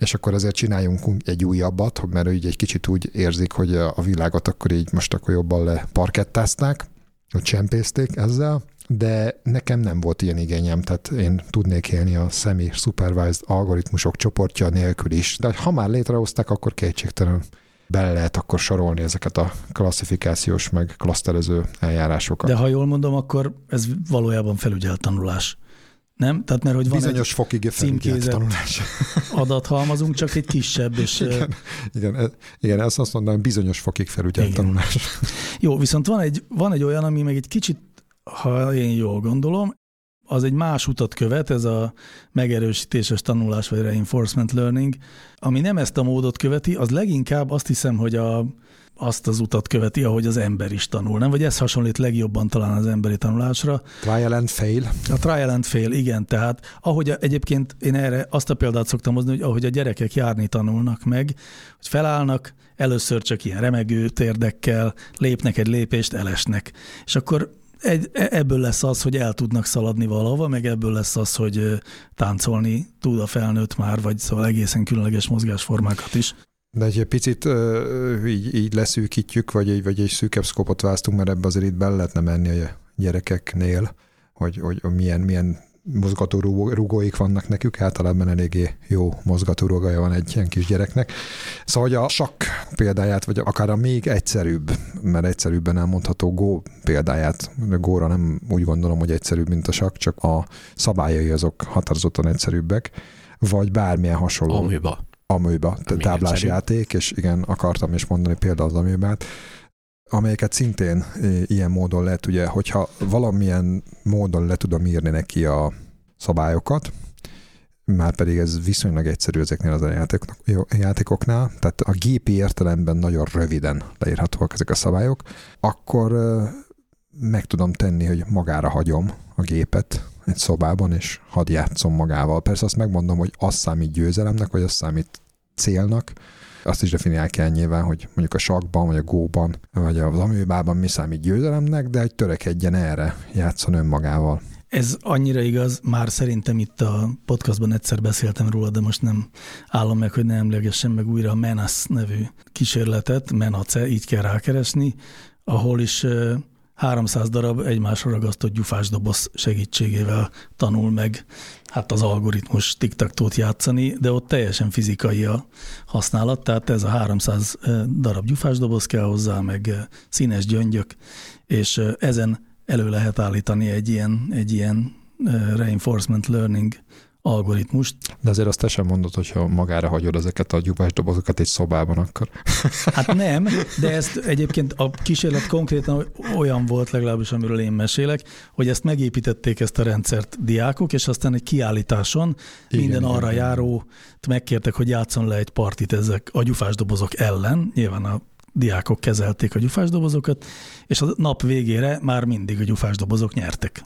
és akkor ezért csináljunk egy újabbat, mert így egy kicsit úgy érzik, hogy a világot akkor így most akkor jobban leparkettázták, hogy csempészték ezzel, de nekem nem volt ilyen igényem, tehát én tudnék élni a semi supervised algoritmusok csoportja nélkül is, de ha már létrehozták, akkor kétségtelen bele lehet akkor sorolni ezeket a klasszifikációs meg klaszterező eljárásokat. De ha jól mondom, akkor ez valójában felügyelt tanulás. Nem? Tehát mert hogy van Bizonyos fokig felügyelt címkézett- tanulás. egy adathalmazunk, csak egy kisebb, és Igen, igen, ez- igen, ezt azt mondanám, bizonyos fokig felügyelt tanulás. Jó, viszont van egy, van egy olyan, ami meg egy kicsit, ha én jól gondolom, az egy más utat követ, ez a megerősítéses tanulás, vagy reinforcement learning, ami nem ezt a módot követi, az leginkább azt hiszem, hogy a, azt az utat követi, ahogy az ember is tanul, nem? Vagy ez hasonlít legjobban talán az emberi tanulásra. Trial and fail. A trial and fail, igen, tehát ahogy egyébként én erre azt a példát szoktam hozni, hogy ahogy a gyerekek járni tanulnak meg, hogy felállnak, először csak ilyen remegő térdekkel, lépnek egy lépést, elesnek. És akkor egy, e- ebből lesz az, hogy el tudnak szaladni valahova, meg ebből lesz az, hogy táncolni tud a felnőtt már, vagy szóval egészen különleges mozgásformákat is. De egy picit ö, így, így leszűkítjük, vagy egy, vagy egy szűkebb szkopot választunk, mert ebbe azért itt bele lehetne menni a gyerekeknél, hogy, hogy milyen, milyen mozgató rugó- rugóik vannak nekük, általában eléggé jó mozgató rugója van egy ilyen kis gyereknek. Szóval, hogy a sakk példáját, vagy akár a még egyszerűbb, mert egyszerűbben elmondható Go példáját, Góra nem úgy gondolom, hogy egyszerűbb, mint a sakk, csak a szabályai azok határozottan egyszerűbbek, vagy bármilyen hasonló Amőba. Amőba, táblás egyszerű. játék, és igen, akartam is mondani például az amőbát, amelyeket szintén ilyen módon lehet, ugye, hogyha valamilyen módon le tudom írni neki a szabályokat, már pedig ez viszonylag egyszerű ezeknél az játékoknál, tehát a gépi értelemben nagyon röviden leírhatóak ezek a szabályok, akkor meg tudom tenni, hogy magára hagyom a gépet egy szobában, és hadd játszom magával. Persze azt megmondom, hogy az számít győzelemnek, vagy az számít célnak, azt is definiál kell nyilván, hogy mondjuk a sakban, vagy a góban, vagy az amőbában mi számít győzelemnek, de hogy törekedjen erre, játszon önmagával. Ez annyira igaz, már szerintem itt a podcastban egyszer beszéltem róla, de most nem állom meg, hogy ne emlegessem meg újra a Menace nevű kísérletet, Menace, így kell rákeresni, ahol is 300 darab egymásra ragasztott gyufásdoboz segítségével tanul meg. Hát az algoritmus tiktaktót játszani, de ott teljesen fizikai a használat, tehát ez a 300 darab gyufásdoboz kell hozzá, meg ö, színes gyöngyök, és ö, ezen elő lehet állítani egy ilyen, egy ilyen reinforcement learning algoritmust. De azért azt te sem mondod, hogyha magára hagyod ezeket a gyufás dobozokat egy szobában, akkor Hát nem, de ezt egyébként a kísérlet konkrétan olyan volt legalábbis, amiről én mesélek, hogy ezt megépítették ezt a rendszert diákok, és aztán egy kiállításon Igen, minden igen, arra igen. járó megkértek, hogy játszon le egy partit ezek a gyufásdobozok ellen. Nyilván a diákok kezelték a gyufásdobozokat, és a nap végére már mindig a gyufásdobozok nyertek.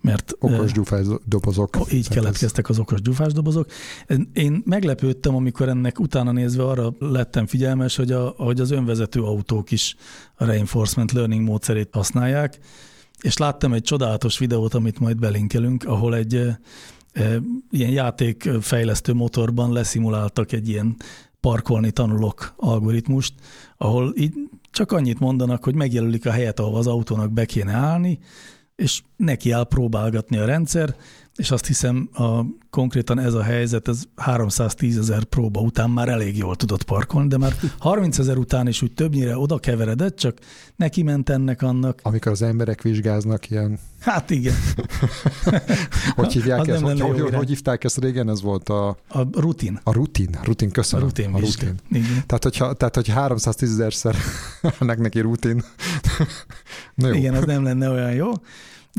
Mert okos ö, gyufás dobozok. Így Tehát ez- keletkeztek az okos gyufásdobozok. Én meglepődtem, amikor ennek utána nézve arra lettem figyelmes, hogy, a, hogy az önvezető autók is a reinforcement learning módszerét használják, és láttam egy csodálatos videót, amit majd belinkelünk, ahol egy e, e, ilyen játékfejlesztő motorban leszimuláltak egy ilyen parkolni tanulok algoritmust, ahol így csak annyit mondanak, hogy megjelölik a helyet, ahova az autónak be kéne állni, és neki áll a rendszer, és azt hiszem, a, konkrétan ez a helyzet, ez 310 ezer próba után már elég jól tudott parkolni, de már 30 ezer után is úgy többnyire oda keveredett, csak neki ment ennek annak. Amikor az emberek vizsgáznak ilyen... Hát igen. hogy hívják ezt? Hogy, hogy, hogy, hívták ezt régen? Ez volt a... A rutin. A rutin. Rutin, köszönöm. A rutin. A rutin. Igen. Tehát, hogyha, tehát, hogy 310 ezerszer ennek neki rutin. jó. Igen, az nem lenne olyan jó.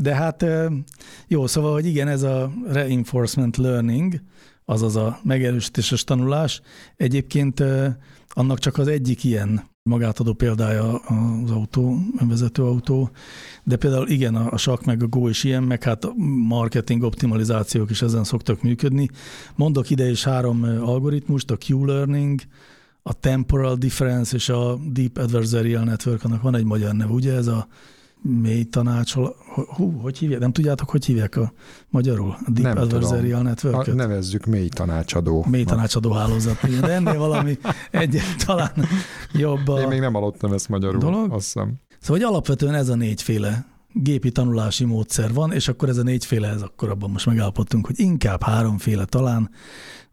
De hát jó, szóval, hogy igen, ez a reinforcement learning, azaz a megerősítéses tanulás, egyébként annak csak az egyik ilyen magátadó példája az autó, önvezető autó, de például igen, a sakk meg a Go is ilyen, meg hát marketing optimalizációk is ezen szoktak működni. Mondok ide is három algoritmust, a Q-learning, a temporal difference és a deep adversarial network, annak van egy magyar neve, ugye? Ez a mély tanácsol, hú, hogy hívják, nem tudjátok, hogy hívják a magyarul? A Deep nem Adversarial network -öt? Nevezzük mély tanácsadó. Mély tanácsadó hálózat, igen, de ennél valami egy talán jobb a Én még nem hallottam ezt magyarul, dolog. azt hiszem. Szóval hogy alapvetően ez a négyféle gépi tanulási módszer van, és akkor ez a négyféle, ez akkor abban most megállapodtunk, hogy inkább háromféle talán,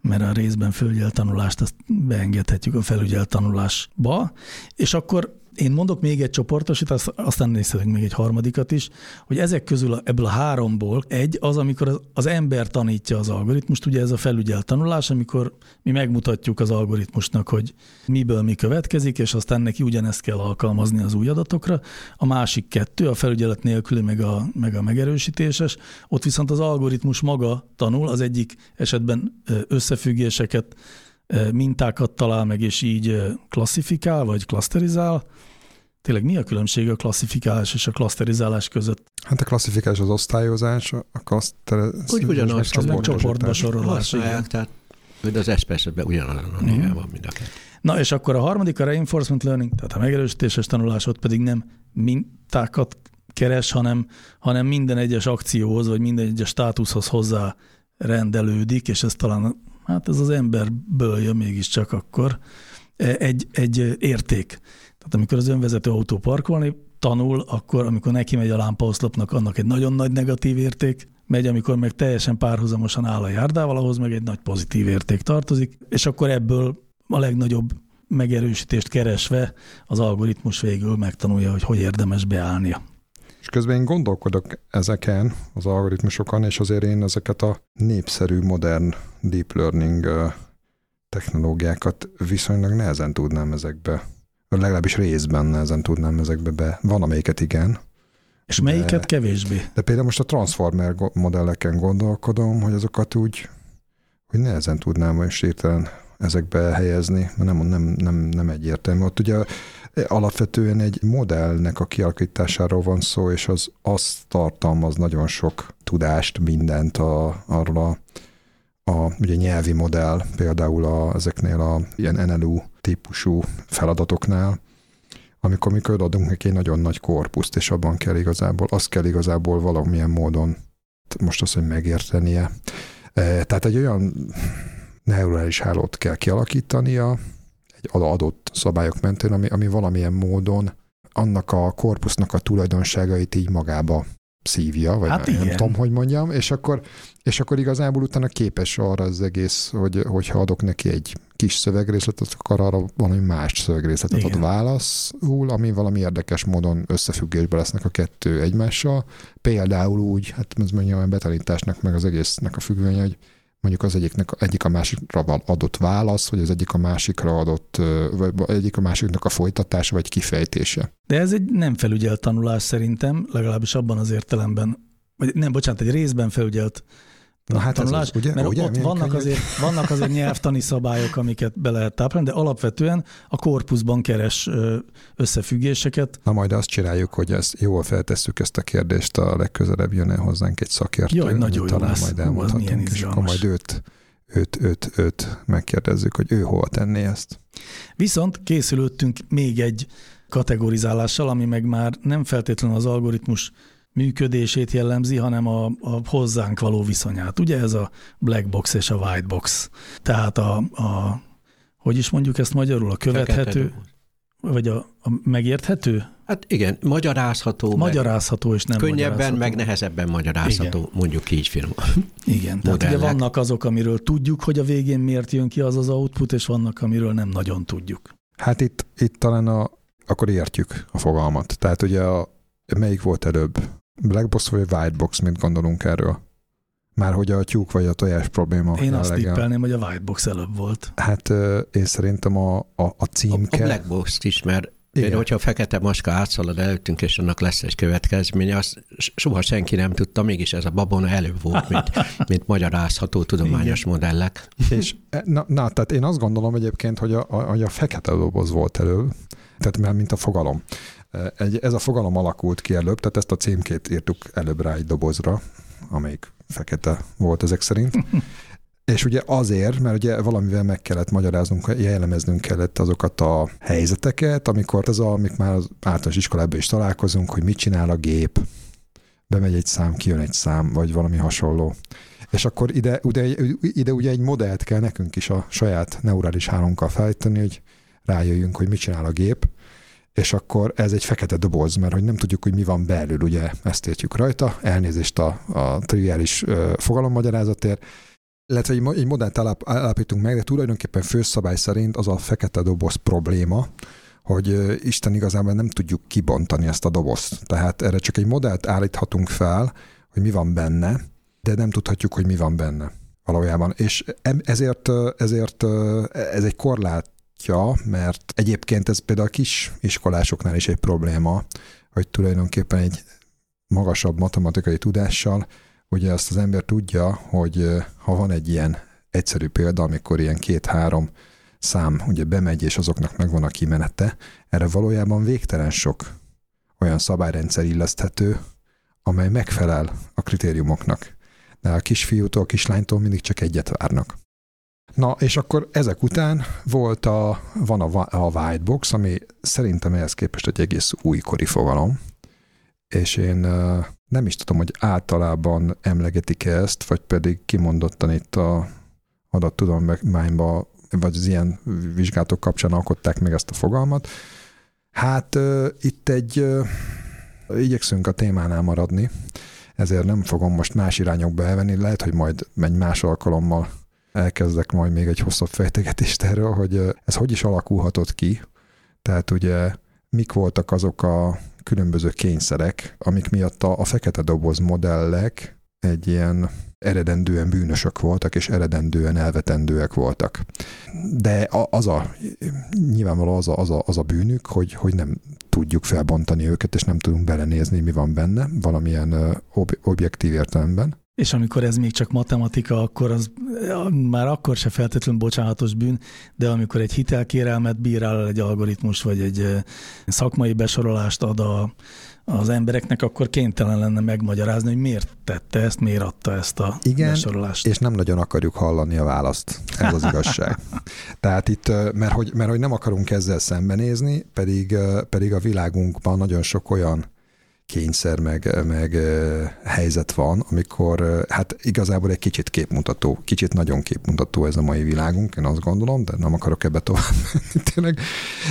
mert a részben felügyelt tanulást azt beengedhetjük a felügyelt tanulásba, és akkor én mondok még egy csoportosítást, aztán nézhetek még egy harmadikat is, hogy ezek közül ebből a háromból egy az, amikor az, az ember tanítja az algoritmust, ugye ez a felügyelt tanulás, amikor mi megmutatjuk az algoritmusnak, hogy miből mi következik, és aztán neki ugyanezt kell alkalmazni az új adatokra. A másik kettő, a felügyelet nélküli, meg a, meg a megerősítéses, ott viszont az algoritmus maga tanul, az egyik esetben összefüggéseket mintákat talál meg, és így klasszifikál, vagy klaszterizál. Tényleg mi a különbség a klasszifikálás és a klaszterizálás között? Hát a klasszifikálás az osztályozás, a klaszterizálás Úgy ugyanaz, csak csoportba sorolás. Tehát de az esetben ugyanaz a néven van mind a kettő. Na és akkor a harmadik a reinforcement learning, tehát a megerősítéses tanulás, ott pedig nem mintákat keres, hanem, hanem minden egyes akcióhoz, vagy minden egyes státuszhoz hozzá rendelődik, és ez talán hát ez az emberből jön mégiscsak akkor e, egy, egy érték. Tehát amikor az önvezető autó parkolni tanul, akkor amikor neki megy a lámpaoszlopnak, annak egy nagyon nagy negatív érték megy, amikor meg teljesen párhuzamosan áll a járdával, ahhoz meg egy nagy pozitív érték tartozik, és akkor ebből a legnagyobb megerősítést keresve az algoritmus végül megtanulja, hogy hogy érdemes beállnia. És közben én gondolkodok ezeken, az algoritmusokon, és azért én ezeket a népszerű, modern deep learning technológiákat viszonylag nehezen tudnám ezekbe, legalábbis részben nehezen tudnám ezekbe be. Van amelyiket igen. És melyiket de, kevésbé? De például most a transformer modelleken gondolkodom, hogy azokat úgy, hogy nehezen tudnám most hirtelen ezekbe helyezni, mert nem, nem, nem, nem egyértelmű. Ott ugye alapvetően egy modellnek a kialakításáról van szó, és az az tartalmaz nagyon sok tudást, mindent a, arról a, a ugye nyelvi modell, például a, ezeknél a ilyen NLU típusú feladatoknál, amikor mi adunk neki egy nagyon nagy korpuszt, és abban kell igazából, azt kell igazából valamilyen módon, most azt, hogy megértenie. E, tehát egy olyan neurális hálót kell kialakítania, adott szabályok mentén, ami, ami valamilyen módon annak a korpusznak a tulajdonságait így magába szívja, vagy hát nem, nem tudom, hogy mondjam, és akkor, és akkor igazából utána képes arra az egész, hogy, hogyha adok neki egy kis szövegrészletet, akkor arra valami más szövegrészletet igen. ad válaszul, ami valami érdekes módon összefüggésbe lesznek a kettő egymással. Például úgy, hát ez mondjam, a betanításnak meg az egésznek a függvénye, hogy mondjuk az egyiknek, egyik a másikra adott válasz, vagy az egyik a másikra adott, vagy egyik a másiknak a folytatása, vagy kifejtése. De ez egy nem felügyelt tanulás szerintem, legalábbis abban az értelemben, vagy nem, bocsánat, egy részben felügyelt Na hát tanulás, ez az, ugye? Mert ugye? ott vannak azért, vannak azért nyelvtani szabályok, amiket be lehet táplálni, de alapvetően a korpuszban keres összefüggéseket. Na majd azt csináljuk, hogy ezt jól feltesszük ezt a kérdést, a legközelebb jön -e hozzánk egy szakértő. Jaj, nagyon jó lesz. majd elmondhatunk, és akkor majd őt, őt, őt, őt megkérdezzük, hogy ő hova tenné ezt. Viszont készülöttünk még egy kategorizálással, ami meg már nem feltétlenül az algoritmus működését jellemzi, hanem a, a hozzánk való viszonyát. Ugye ez a black box és a white box. Tehát a, a hogy is mondjuk ezt magyarul, a követhető, vagy a, a megérthető? Hát igen, magyarázható. Magyarázható és nem Könnyebben, magyarázható. meg nehezebben magyarázható, igen. mondjuk így film. Igen, tehát ugye vannak azok, amiről tudjuk, hogy a végén miért jön ki az az output, és vannak, amiről nem nagyon tudjuk. Hát itt, itt talán a, akkor értjük a fogalmat. Tehát ugye a, melyik volt előbb? Black box vagy white box, mint gondolunk erről? Már hogy a tyúk vagy a tojás probléma. Én azt tippelném, hogy a white box előbb volt. Hát én szerintem a, a, a címke... A, a black box is, mert igen. Én, hogyha a fekete maska átszalad előttünk, és annak lesz egy következménye, azt soha senki nem tudta, mégis ez a babona előbb volt, mint, mint magyarázható tudományos Igen. modellek. És na, na, tehát én azt gondolom egyébként, hogy a, a, a fekete doboz volt elő, tehát mert mint a fogalom. Egy, ez a fogalom alakult ki előbb, tehát ezt a címkét írtuk előbb rá egy dobozra, amelyik fekete volt ezek szerint. És ugye azért, mert ugye valamivel meg kellett magyaráznunk, jellemeznünk kellett azokat a helyzeteket, amikor ez a, amik már az általános iskolában is találkozunk, hogy mit csinál a gép, bemegy egy szám, kijön egy szám, vagy valami hasonló. És akkor ide, ide, ide ugye egy modellt kell nekünk is a saját neurális hálónkkal fejteni, hogy rájöjjünk, hogy mit csinál a gép, és akkor ez egy fekete doboz, mert hogy nem tudjuk, hogy mi van belül, ugye ezt értjük rajta, elnézést a, a triviális fogalommagyarázatért, illetve egy, egy modellt állapítunk meg, de tulajdonképpen főszabály szerint az a fekete doboz probléma, hogy Isten igazából nem tudjuk kibontani ezt a dobozt. Tehát erre csak egy modellt állíthatunk fel, hogy mi van benne, de nem tudhatjuk, hogy mi van benne valójában. És ezért, ezért ez egy korlátja, mert egyébként ez például a kis iskolásoknál is egy probléma, hogy tulajdonképpen egy magasabb matematikai tudással ugye azt az ember tudja, hogy ha van egy ilyen egyszerű példa, amikor ilyen két-három szám ugye bemegy, és azoknak megvan a kimenete, erre valójában végtelen sok olyan szabályrendszer illeszthető, amely megfelel a kritériumoknak. De a kisfiútól, a kislánytól mindig csak egyet várnak. Na, és akkor ezek után volt a, van a, a whitebox, ami szerintem ehhez képest egy egész újkori fogalom, és én nem is tudom, hogy általában emlegetik -e ezt, vagy pedig kimondottan itt a adattudományban, vagy az ilyen vizsgálatok kapcsán alkották meg ezt a fogalmat. Hát itt egy, igyekszünk a témánál maradni, ezért nem fogom most más irányokba elvenni, lehet, hogy majd egy más alkalommal elkezdek majd még egy hosszabb fejtegetést erről, hogy ez hogy is alakulhatott ki, tehát ugye mik voltak azok a különböző kényszerek, amik miatt a, a fekete doboz modellek egy ilyen eredendően bűnösök voltak, és eredendően elvetendőek voltak. De az a, nyilvánvaló az a, az a, az a bűnük, hogy, hogy nem tudjuk felbontani őket, és nem tudunk belenézni, mi van benne, valamilyen ob- objektív értelemben. És amikor ez még csak matematika, akkor az már akkor se feltétlenül bocsánatos bűn, de amikor egy hitelkérelmet bírál egy algoritmus, vagy egy szakmai besorolást ad a, az embereknek, akkor kénytelen lenne megmagyarázni, hogy miért tette ezt, miért adta ezt a Igen, besorolást. és nem nagyon akarjuk hallani a választ. Ez az igazság. Tehát itt, mert hogy, mert hogy nem akarunk ezzel szembenézni, pedig, pedig a világunkban nagyon sok olyan kényszer, meg, meg helyzet van, amikor hát igazából egy kicsit képmutató, kicsit nagyon képmutató ez a mai világunk, én azt gondolom, de nem akarok ebbe tovább menni tényleg,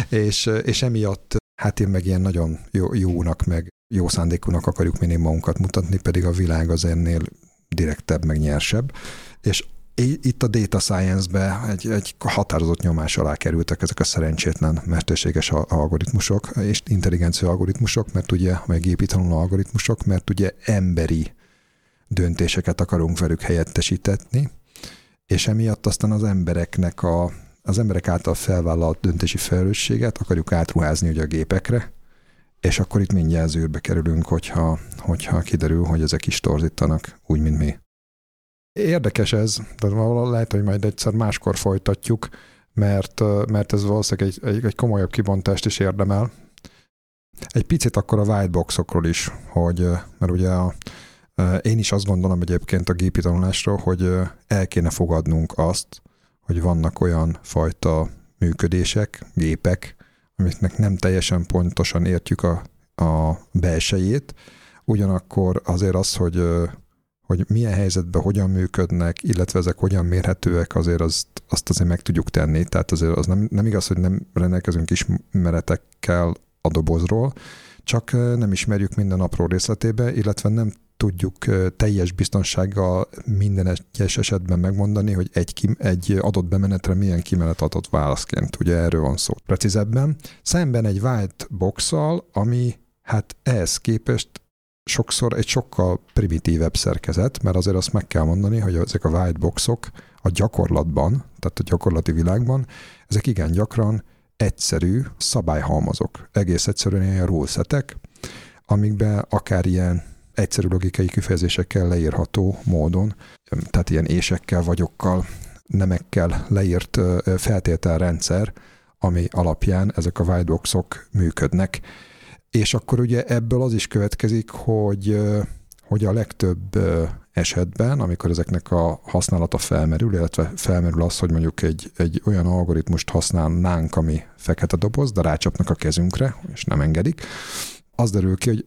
és, és emiatt hát én meg ilyen nagyon jó, jónak, meg jó szándékúnak akarjuk mindig magunkat mutatni, pedig a világ az ennél direktebb, meg nyersebb, és itt a data science-be egy, egy határozott nyomás alá kerültek ezek a szerencsétlen mesterséges algoritmusok és intelligencia algoritmusok, mert ugye, meg gépi tanuló algoritmusok, mert ugye emberi döntéseket akarunk velük helyettesítetni, és emiatt aztán az embereknek a, az emberek által felvállalt döntési felelősséget akarjuk átruházni ugye a gépekre, és akkor itt mindjárt zűrbe kerülünk, hogyha, hogyha kiderül, hogy ezek is torzítanak, úgy, mint mi. Érdekes ez, de lehet, hogy majd egyszer máskor folytatjuk, mert, mert ez valószínűleg egy, egy, egy komolyabb kibontást is érdemel. Egy picit akkor a whiteboxokról is, hogy, mert ugye a, én is azt gondolom egyébként a gépi tanulásról, hogy el kéne fogadnunk azt, hogy vannak olyan fajta működések, gépek, amiknek nem teljesen pontosan értjük a, a belsejét, ugyanakkor azért az, hogy hogy milyen helyzetben hogyan működnek, illetve ezek hogyan mérhetőek, azért azt, azt azért meg tudjuk tenni. Tehát azért az nem, nem igaz, hogy nem rendelkezünk ismeretekkel a dobozról, csak nem ismerjük minden apró részletébe, illetve nem tudjuk teljes biztonsággal minden egyes esetben megmondani, hogy egy, kim, egy adott bemenetre milyen kimenet adott válaszként. Ugye erről van szó precízebben. Szemben egy white box ami hát ehhez képest sokszor egy sokkal primitívebb szerkezet, mert azért azt meg kell mondani, hogy ezek a white boxok a gyakorlatban, tehát a gyakorlati világban, ezek igen gyakran egyszerű szabályhalmazok. Egész egyszerűen ilyen ruleszetek, amikben akár ilyen egyszerű logikai kifejezésekkel leírható módon, tehát ilyen ésekkel, vagyokkal, nemekkel leírt feltételrendszer, ami alapján ezek a whiteboxok működnek. És akkor ugye ebből az is következik, hogy, hogy a legtöbb esetben, amikor ezeknek a használata felmerül, illetve felmerül az, hogy mondjuk egy, egy olyan algoritmust használnánk, ami fekete doboz, de rácsapnak a kezünkre, és nem engedik, az derül ki, hogy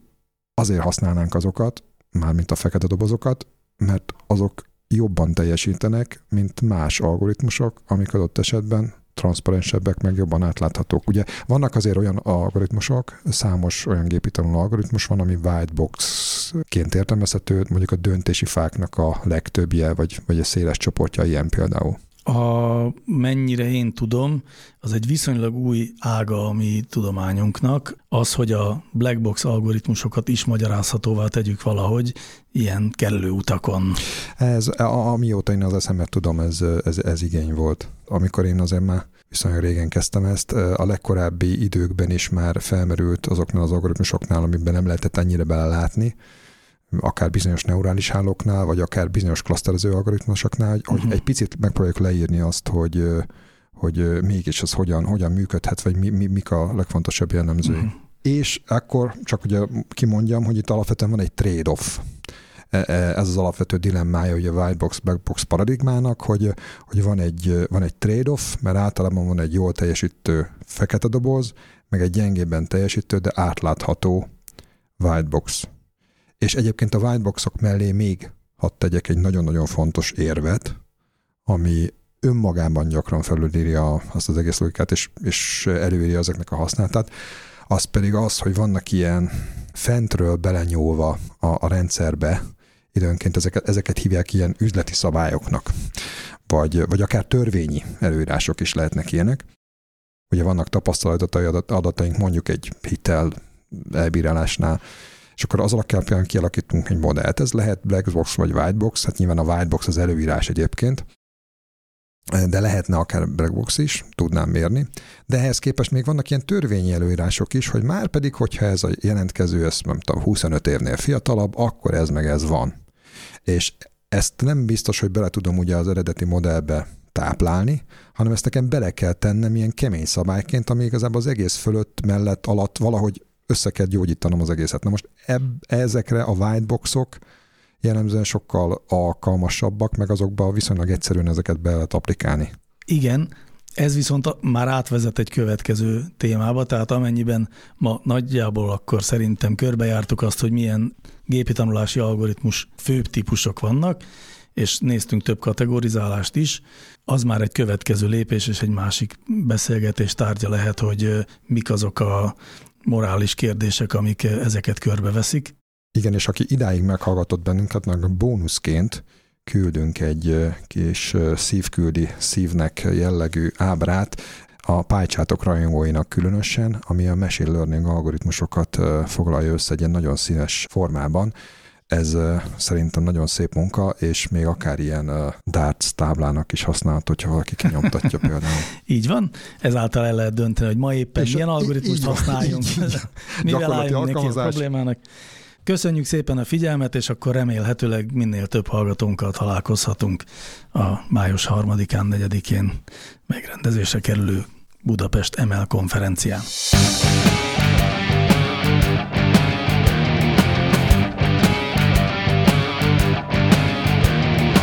azért használnánk azokat, mármint a fekete dobozokat, mert azok jobban teljesítenek, mint más algoritmusok, amik adott esetben transzparensebbek, meg jobban átláthatók. Ugye vannak azért olyan algoritmusok, számos olyan gépi tanuló algoritmus van, ami white box-ként értelmezhető, mondjuk a döntési fáknak a legtöbbje, vagy, vagy a széles csoportja ilyen például. A mennyire én tudom, az egy viszonylag új ága a mi tudományunknak, az, hogy a black box algoritmusokat is magyarázhatóvá tegyük valahogy ilyen kellő utakon. Ez, amióta én az eszemet tudom, ez, ez, ez igény volt. Amikor én azért már viszonylag régen kezdtem ezt, a legkorábbi időkben is már felmerült azoknál az algoritmusoknál, amiben nem lehetett ennyire belelátni, akár bizonyos neurális hálóknál, vagy akár bizonyos klaszterező algoritmusoknál, hogy uh-huh. egy picit megpróbáljuk leírni azt, hogy hogy mégis ez hogyan, hogyan működhet, vagy mi, mi, mik a legfontosabb jellemzői. Uh-huh. És akkor csak ugye kimondjam, hogy itt alapvetően van egy trade-off. E, e, ez az alapvető dilemmája ugye a white box, black box paradigmának, hogy, hogy van egy, van egy trade-off, mert általában van egy jól teljesítő fekete doboz, meg egy gyengébben teljesítő, de átlátható white box. És egyébként a whiteboxok mellé még hadd tegyek egy nagyon-nagyon fontos érvet, ami önmagában gyakran felülírja azt az egész logikát, és, és előírja ezeknek a használatát, az pedig az, hogy vannak ilyen fentről belenyúlva a, a rendszerbe, időnként ezeket, ezeket hívják ilyen üzleti szabályoknak, vagy, vagy akár törvényi előírások is lehetnek ilyenek. Ugye vannak tapasztalatai adataink mondjuk egy hitel elbírálásnál, és akkor az alapján kialakítunk egy modellt. Ez lehet black box vagy white box, hát nyilván a white box az előírás egyébként, de lehetne akár black box is, tudnám mérni. De ehhez képest még vannak ilyen törvényi előírások is, hogy már pedig, hogyha ez a jelentkező, ezt nem tudom, 25 évnél fiatalabb, akkor ez meg ez van. És ezt nem biztos, hogy bele tudom ugye az eredeti modellbe táplálni, hanem ezt nekem bele kell tennem ilyen kemény szabályként, ami igazából az egész fölött, mellett, alatt valahogy össze kell gyógyítanom az egészet. Na most eb, ezekre a whiteboxok jellemzően sokkal alkalmasabbak, meg azokba viszonylag egyszerűen ezeket be lehet applikálni. Igen, ez viszont már átvezet egy következő témába, tehát amennyiben ma nagyjából akkor szerintem körbejártuk azt, hogy milyen gépi tanulási algoritmus főbb típusok vannak, és néztünk több kategorizálást is, az már egy következő lépés és egy másik beszélgetés tárgya lehet, hogy mik azok a morális kérdések, amik ezeket körbeveszik. Igen, és aki idáig meghallgatott bennünket, meg bónuszként küldünk egy kis szívküldi szívnek jellegű ábrát, a pálycsátok rajongóinak különösen, ami a machine learning algoritmusokat foglalja össze egy ilyen nagyon színes formában. Ez szerintem nagyon szép munka, és még akár ilyen darts táblának is használható, hogyha valaki kinyomtatja például. Így van, ezáltal el lehet dönteni, hogy ma éppen és milyen algoritmust használjunk, mivel álljunk neki a problémának. Köszönjük szépen a figyelmet, és akkor remélhetőleg minél több hallgatónkkal találkozhatunk a május harmadikán, negyedikén megrendezésre kerülő Budapest ML konferencián.